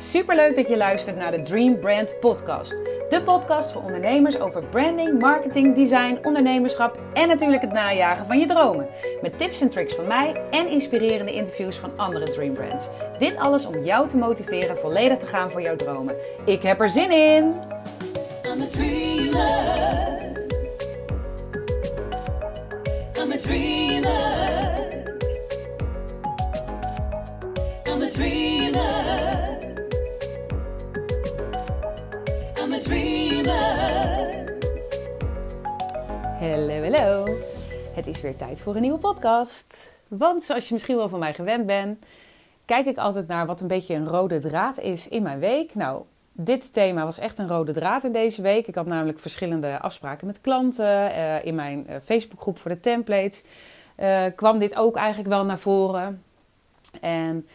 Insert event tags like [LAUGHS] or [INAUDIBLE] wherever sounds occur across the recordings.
Superleuk dat je luistert naar de Dream Brand Podcast. De podcast voor ondernemers over branding, marketing, design, ondernemerschap en natuurlijk het najagen van je dromen. Met tips en tricks van mij en inspirerende interviews van andere Dream Brands. Dit alles om jou te motiveren volledig te gaan voor jouw dromen. Ik heb er zin in! I'm a dreamer. I'm a dreamer. I'm a dreamer. I'm dreamer. Hallo, hallo. Het is weer tijd voor een nieuwe podcast. Want zoals je misschien wel van mij gewend bent, kijk ik altijd naar wat een beetje een rode draad is in mijn week. Nou, dit thema was echt een rode draad in deze week. Ik had namelijk verschillende afspraken met klanten. Eh, in mijn uh, Facebookgroep voor de templates uh, kwam dit ook eigenlijk wel naar voren. En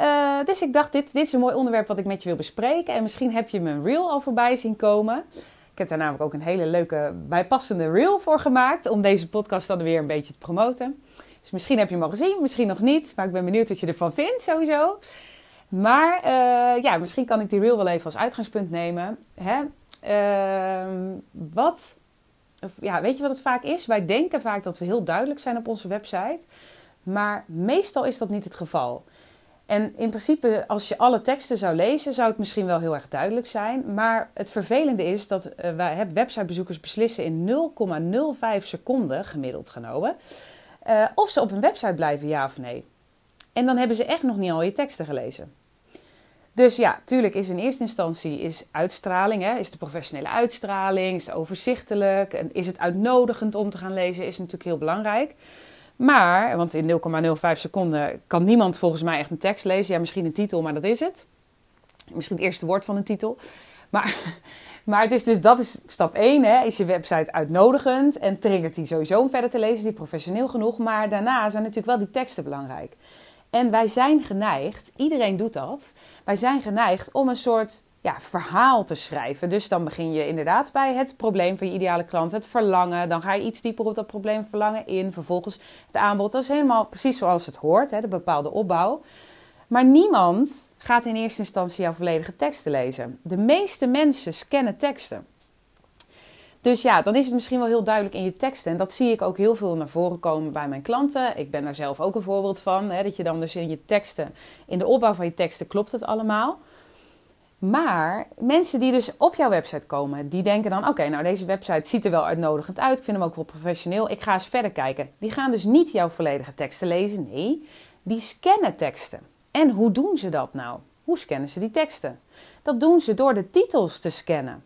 uh, dus ik dacht, dit, dit is een mooi onderwerp wat ik met je wil bespreken. En misschien heb je mijn reel al voorbij zien komen. Ik heb daar namelijk ook een hele leuke bijpassende reel voor gemaakt. Om deze podcast dan weer een beetje te promoten. Dus misschien heb je hem al gezien, misschien nog niet. Maar ik ben benieuwd wat je ervan vindt sowieso. Maar uh, ja, misschien kan ik die reel wel even als uitgangspunt nemen. Hè? Uh, wat, ja, weet je wat het vaak is? Wij denken vaak dat we heel duidelijk zijn op onze website. Maar meestal is dat niet het geval. En in principe, als je alle teksten zou lezen, zou het misschien wel heel erg duidelijk zijn. Maar het vervelende is dat uh, wij websitebezoekers beslissen in 0,05 seconden gemiddeld genomen. Uh, of ze op een website blijven, ja of nee. En dan hebben ze echt nog niet al je teksten gelezen. Dus ja, tuurlijk is in eerste instantie is uitstraling, hè, is de professionele uitstraling, is het overzichtelijk, is het uitnodigend om te gaan lezen, is natuurlijk heel belangrijk. Maar, want in 0,05 seconden kan niemand volgens mij echt een tekst lezen. Ja, misschien een titel, maar dat is het. Misschien het eerste woord van een titel. Maar, [LAUGHS] maar het is dus, dat is stap 1, hè, is je website uitnodigend en triggert die sowieso om verder te lezen, die professioneel genoeg. Maar daarna zijn natuurlijk wel die teksten belangrijk. En wij zijn geneigd, iedereen doet dat, wij zijn geneigd om een soort ja, verhaal te schrijven. Dus dan begin je inderdaad bij het probleem van je ideale klant, het verlangen. Dan ga je iets dieper op dat probleem verlangen in. Vervolgens het aanbod. Dat is helemaal precies zoals het hoort, hè, de bepaalde opbouw. Maar niemand gaat in eerste instantie jouw volledige teksten lezen. De meeste mensen scannen teksten. Dus ja, dan is het misschien wel heel duidelijk in je teksten. En dat zie ik ook heel veel naar voren komen bij mijn klanten. Ik ben daar zelf ook een voorbeeld van. Hè, dat je dan dus in je teksten, in de opbouw van je teksten, klopt het allemaal. Maar mensen die dus op jouw website komen, die denken dan: oké, nou deze website ziet er wel uitnodigend uit. Ik vind hem ook wel professioneel. Ik ga eens verder kijken. Die gaan dus niet jouw volledige teksten lezen. Nee, die scannen teksten. En hoe doen ze dat nou? Hoe scannen ze die teksten? Dat doen ze door de titels te scannen.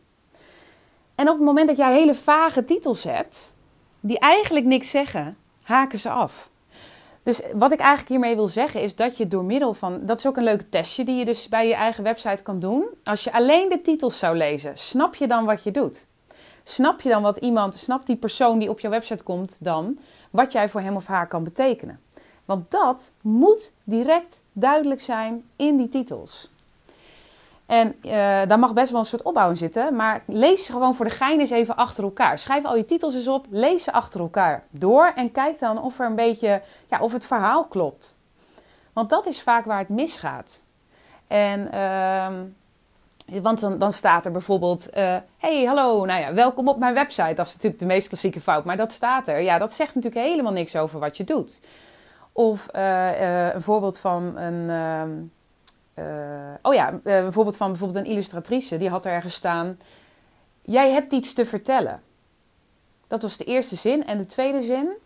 En op het moment dat jij hele vage titels hebt, die eigenlijk niks zeggen, haken ze af. Dus wat ik eigenlijk hiermee wil zeggen is dat je door middel van. Dat is ook een leuk testje die je dus bij je eigen website kan doen. Als je alleen de titels zou lezen, snap je dan wat je doet? Snap je dan wat iemand, snapt die persoon die op jouw website komt dan, wat jij voor hem of haar kan betekenen? Want dat moet direct duidelijk zijn in die titels. En uh, daar mag best wel een soort opbouw in zitten. Maar lees ze gewoon voor de gein eens even achter elkaar. Schrijf al je titels eens op. Lees ze achter elkaar door. En kijk dan of er een beetje, ja, of het verhaal klopt. Want dat is vaak waar het misgaat. En, uh, want dan, dan, staat er bijvoorbeeld: uh, Hey, hallo, nou ja, welkom op mijn website. Dat is natuurlijk de meest klassieke fout. Maar dat staat er. Ja, dat zegt natuurlijk helemaal niks over wat je doet. Of uh, een voorbeeld van een. Uh, oh ja, uh, bijvoorbeeld van bijvoorbeeld een illustratrice, die had er ergens staan: Jij hebt iets te vertellen. Dat was de eerste zin. En de tweede zin,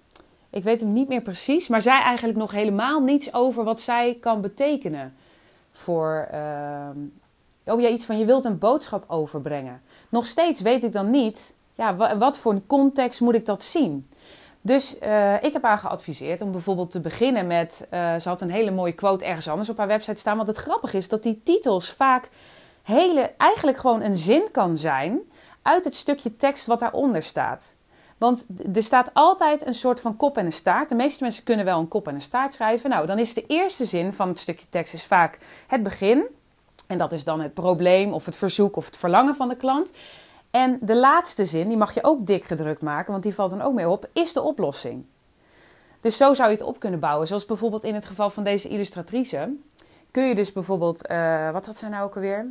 ik weet hem niet meer precies, maar zei eigenlijk nog helemaal niets over wat zij kan betekenen. Voor, uh, oh ja, iets van je wilt een boodschap overbrengen. Nog steeds weet ik dan niet, ja, wat voor een context moet ik dat zien? Dus uh, ik heb haar geadviseerd om bijvoorbeeld te beginnen met. Uh, ze had een hele mooie quote ergens anders op haar website staan. Want het grappige is dat die titels vaak hele, eigenlijk gewoon een zin kan zijn uit het stukje tekst wat daaronder staat. Want er staat altijd een soort van kop en een staart. De meeste mensen kunnen wel een kop en een staart schrijven. Nou, dan is de eerste zin van het stukje tekst is vaak het begin. En dat is dan het probleem of het verzoek of het verlangen van de klant. En de laatste zin, die mag je ook dik gedrukt maken, want die valt dan ook mee op, is de oplossing. Dus zo zou je het op kunnen bouwen. Zoals bijvoorbeeld in het geval van deze illustratrice. kun je dus bijvoorbeeld, eh, wat had zij nou ook alweer?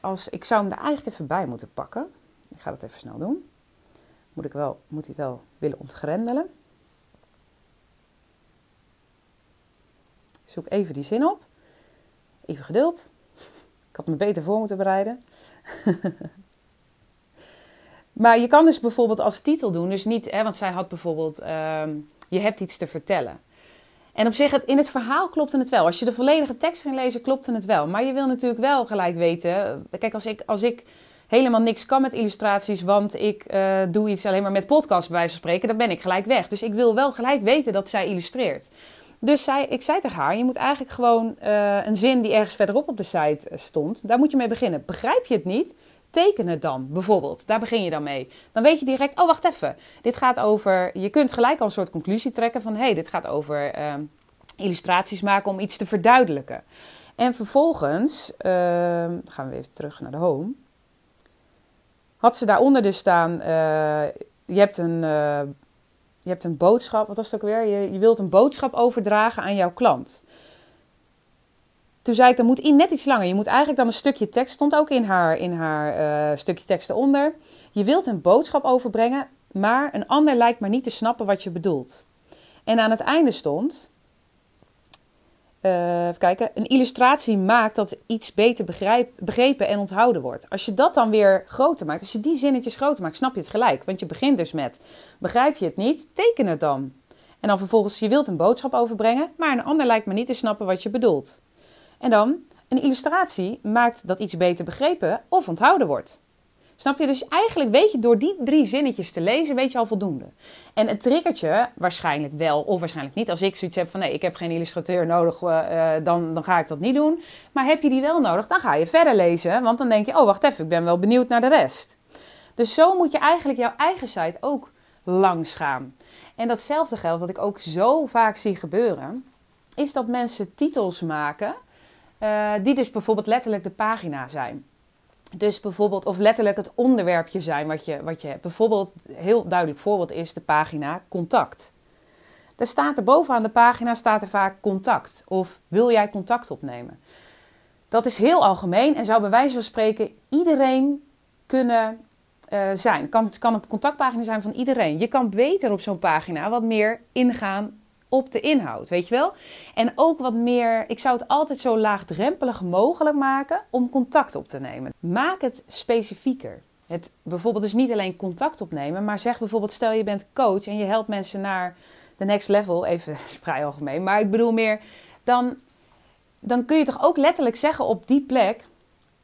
Als, ik zou hem er eigenlijk even bij moeten pakken. Ik ga dat even snel doen. Moet, ik wel, moet hij wel willen ontgrendelen. Zoek even die zin op. Even geduld. Ik had me beter voor moeten bereiden. [LAUGHS] maar je kan dus bijvoorbeeld als titel doen, dus niet, hè, want zij had bijvoorbeeld, ehm, je hebt iets te vertellen. En op zich, het, in het verhaal klopte het wel. Als je de volledige tekst ging lezen, klopte het wel. Maar je wil natuurlijk wel gelijk weten. Kijk, als ik, als ik helemaal niks kan met illustraties, want ik uh, doe iets alleen maar met podcast bij van spreken, dan ben ik gelijk weg. Dus ik wil wel gelijk weten dat zij illustreert. Dus zij, ik zei tegen haar, je moet eigenlijk gewoon uh, een zin die ergens verderop op de site stond, daar moet je mee beginnen. Begrijp je het niet? Teken het dan, bijvoorbeeld. Daar begin je dan mee. Dan weet je direct, oh wacht even. Dit gaat over, je kunt gelijk al een soort conclusie trekken van, hé, hey, dit gaat over uh, illustraties maken om iets te verduidelijken. En vervolgens, uh, gaan we even terug naar de home. Had ze daaronder dus staan, uh, je hebt een je hebt een boodschap, wat was het ook weer? Je, je wilt een boodschap overdragen aan jouw klant. Toen zei ik, dan moet net iets langer. Je moet eigenlijk dan een stukje tekst, stond ook in haar, in haar uh, stukje tekst eronder. Je wilt een boodschap overbrengen, maar een ander lijkt maar niet te snappen wat je bedoelt. En aan het einde stond, uh, even kijken, een illustratie maakt dat iets beter begrepen en onthouden wordt. Als je dat dan weer groter maakt, als je die zinnetjes groter maakt, snap je het gelijk. Want je begint dus met, begrijp je het niet, teken het dan. En dan vervolgens, je wilt een boodschap overbrengen, maar een ander lijkt me niet te snappen wat je bedoelt. En dan, een illustratie maakt dat iets beter begrepen of onthouden wordt. Snap je? Dus eigenlijk weet je door die drie zinnetjes te lezen, weet je al voldoende. En het triggertje waarschijnlijk wel of waarschijnlijk niet. Als ik zoiets heb van nee, ik heb geen illustrateur nodig, uh, dan, dan ga ik dat niet doen. Maar heb je die wel nodig, dan ga je verder lezen. Want dan denk je, oh wacht even, ik ben wel benieuwd naar de rest. Dus zo moet je eigenlijk jouw eigen site ook langs gaan. En datzelfde geldt, wat ik ook zo vaak zie gebeuren, is dat mensen titels maken uh, die dus bijvoorbeeld letterlijk de pagina zijn. Dus bijvoorbeeld, of letterlijk het onderwerpje zijn wat je, wat je. Bijvoorbeeld, heel duidelijk voorbeeld is de pagina contact. Daar staat er bovenaan de pagina staat er vaak contact. Of wil jij contact opnemen? Dat is heel algemeen en zou bij wijze van spreken iedereen kunnen uh, zijn. Kan, het kan een contactpagina zijn van iedereen. Je kan beter op zo'n pagina wat meer ingaan op de inhoud, weet je wel? En ook wat meer, ik zou het altijd zo laagdrempelig mogelijk maken om contact op te nemen. Maak het specifieker. Het bijvoorbeeld dus niet alleen contact opnemen, maar zeg bijvoorbeeld, stel je bent coach en je helpt mensen naar de next level, even [LAUGHS] vrij algemeen, maar ik bedoel meer, dan, dan kun je toch ook letterlijk zeggen op die plek,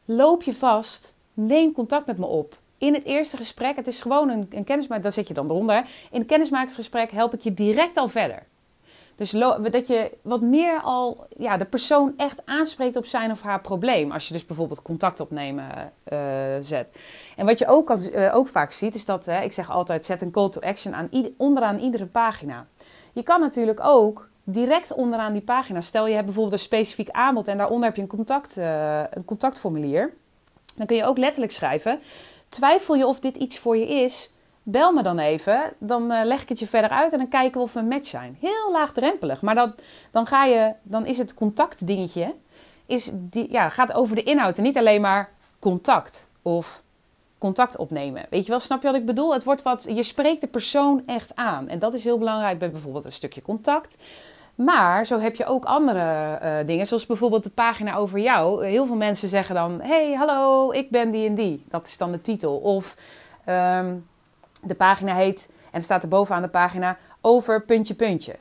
loop je vast, neem contact met me op in het eerste gesprek, het is gewoon een, een kennismaking, daar zit je dan eronder. In het kennismakingsgesprek help ik je direct al verder. Dus dat je wat meer al ja, de persoon echt aanspreekt op zijn of haar probleem. Als je dus bijvoorbeeld contact opnemen uh, zet. En wat je ook, uh, ook vaak ziet, is dat, ik zeg altijd, zet een call to action aan onderaan iedere pagina. Je kan natuurlijk ook direct onderaan die pagina, stel je hebt bijvoorbeeld een specifiek aanbod en daaronder heb je een, contact, uh, een contactformulier. Dan kun je ook letterlijk schrijven, twijfel je of dit iets voor je is bel me dan even. Dan uh, leg ik het je verder uit en dan kijken we of we een match zijn. Heel laagdrempelig. Maar dat, dan, ga je, dan is het contactdingetje is die, ja, gaat over de inhoud. En niet alleen maar contact of contact opnemen. Weet je wel, snap je wat ik bedoel? Het wordt wat, je spreekt de persoon echt aan. En dat is heel belangrijk bij bijvoorbeeld een stukje contact. Maar zo heb je ook andere uh, dingen, zoals bijvoorbeeld de pagina over jou. Heel veel mensen zeggen dan: Hey, hallo, ik ben die en die. Dat is dan de titel. Of um, de pagina heet, en staat er bovenaan de pagina, over puntje puntje.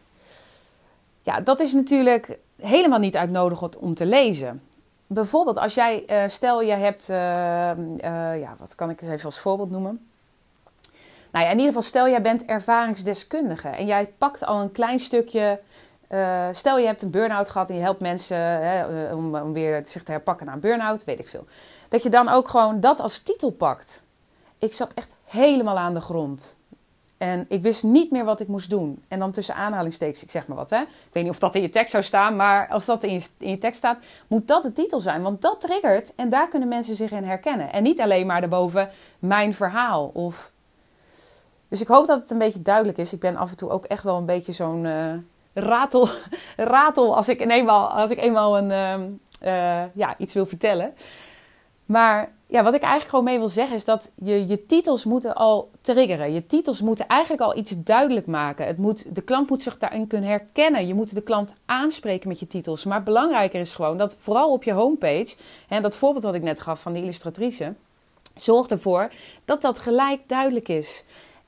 Ja, dat is natuurlijk helemaal niet uitnodigend om te lezen. Bijvoorbeeld als jij, uh, stel jij hebt, uh, uh, ja, wat kan ik eens even als voorbeeld noemen? Nou ja, in ieder geval stel jij bent ervaringsdeskundige en jij pakt al een klein stukje, stel je hebt een burn-out gehad en je helpt mensen hè, om, om weer zich te herpakken na een burn-out, weet ik veel. Dat je dan ook gewoon dat als titel pakt. Ik zat echt helemaal aan de grond. En ik wist niet meer wat ik moest doen. En dan tussen aanhalingstekens, ik zeg maar wat hè. Ik weet niet of dat in je tekst zou staan, maar als dat in je, in je tekst staat, moet dat de titel zijn. Want dat triggert en daar kunnen mensen zich in herkennen. En niet alleen maar daarboven mijn verhaal. Of... Dus ik hoop dat het een beetje duidelijk is. Ik ben af en toe ook echt wel een beetje zo'n uh, ratel, [LAUGHS] ratel als ik eenmaal, als ik eenmaal een, um, eh, ja, iets wil vertellen. Maar ja, wat ik eigenlijk gewoon mee wil zeggen is dat je, je titels moeten al triggeren. Je titels moeten eigenlijk al iets duidelijk maken. Het moet, de klant moet zich daarin kunnen herkennen. Je moet de klant aanspreken met je titels. Maar belangrijker is gewoon dat vooral op je homepage, en dat voorbeeld wat ik net gaf van de illustratrice, zorg ervoor dat dat gelijk duidelijk is.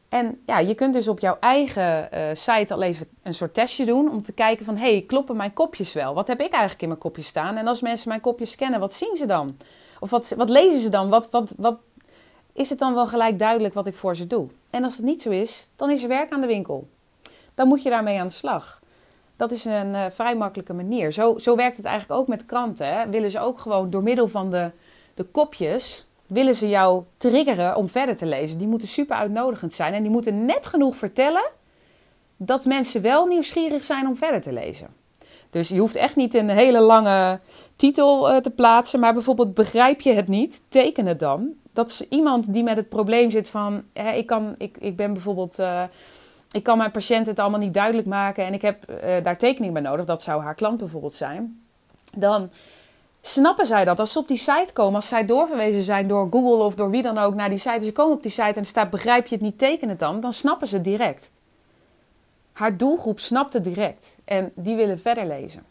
En ja, je kunt dus op jouw eigen uh, site al even een soort testje doen om te kijken van, hey, kloppen mijn kopjes wel? Wat heb ik eigenlijk in mijn kopjes staan? En als mensen mijn kopjes scannen, wat zien ze dan? Of wat, lezen ze dan? Wat, wat, wat is het dan wel gelijk duidelijk wat ik voor ze doe? En als het niet zo is, dan is er werk aan de winkel. Dan moet je daarmee aan de slag. Dat is een uh, vrij makkelijke manier. Zo, zo werkt het eigenlijk ook met kranten. Hè? Willen ze ook gewoon door middel van de, de kopjes willen ze jou triggeren om verder te lezen. Die moeten super uitnodigend zijn en die moeten net genoeg vertellen dat mensen wel nieuwsgierig zijn om verder te lezen. Dus je hoeft echt niet een hele lange titel uh, te plaatsen, maar bijvoorbeeld begrijp je het niet, teken het dan. Dat is iemand die met het probleem zit van, hè, ik, kan, ik, ik ben bijvoorbeeld, uh, ik kan mijn patiënt het allemaal niet duidelijk maken en ik heb uh, daar tekening bij nodig, dat zou haar klant bijvoorbeeld zijn. Dan snappen zij dat als ze op die site komen, als zij doorverwezen zijn door Google of door wie dan ook naar die site, ze komen op die site en er staat begrijp je het niet, teken het dan, dan snappen ze het direct. Haar doelgroep snapt het direct en die willen verder lezen.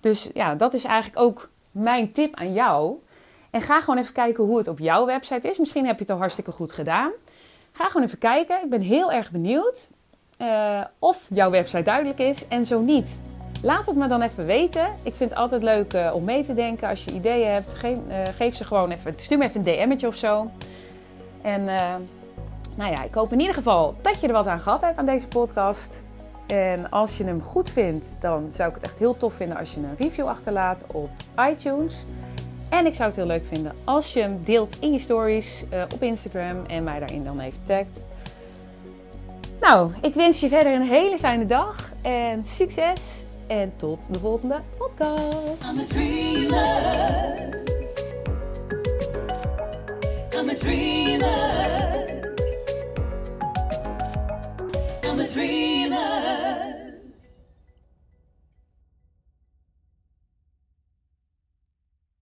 Dus ja, dat is eigenlijk ook mijn tip aan jou. En ga gewoon even kijken hoe het op jouw website is. Misschien heb je het al hartstikke goed gedaan. Ga gewoon even kijken. Ik ben heel erg benieuwd uh, of jouw website duidelijk is. En zo niet, laat het me dan even weten. Ik vind het altijd leuk uh, om mee te denken. Als je ideeën hebt, geef, uh, geef ze gewoon even. Stuur me even een DM'tje of zo. En nou ja, ik hoop in ieder geval dat je er wat aan gehad hebt aan deze podcast. En als je hem goed vindt, dan zou ik het echt heel tof vinden als je een review achterlaat op iTunes. En ik zou het heel leuk vinden als je hem deelt in je stories uh, op Instagram en mij daarin dan even tagt. Nou, ik wens je verder een hele fijne dag en succes. En tot de volgende podcast. dreamer.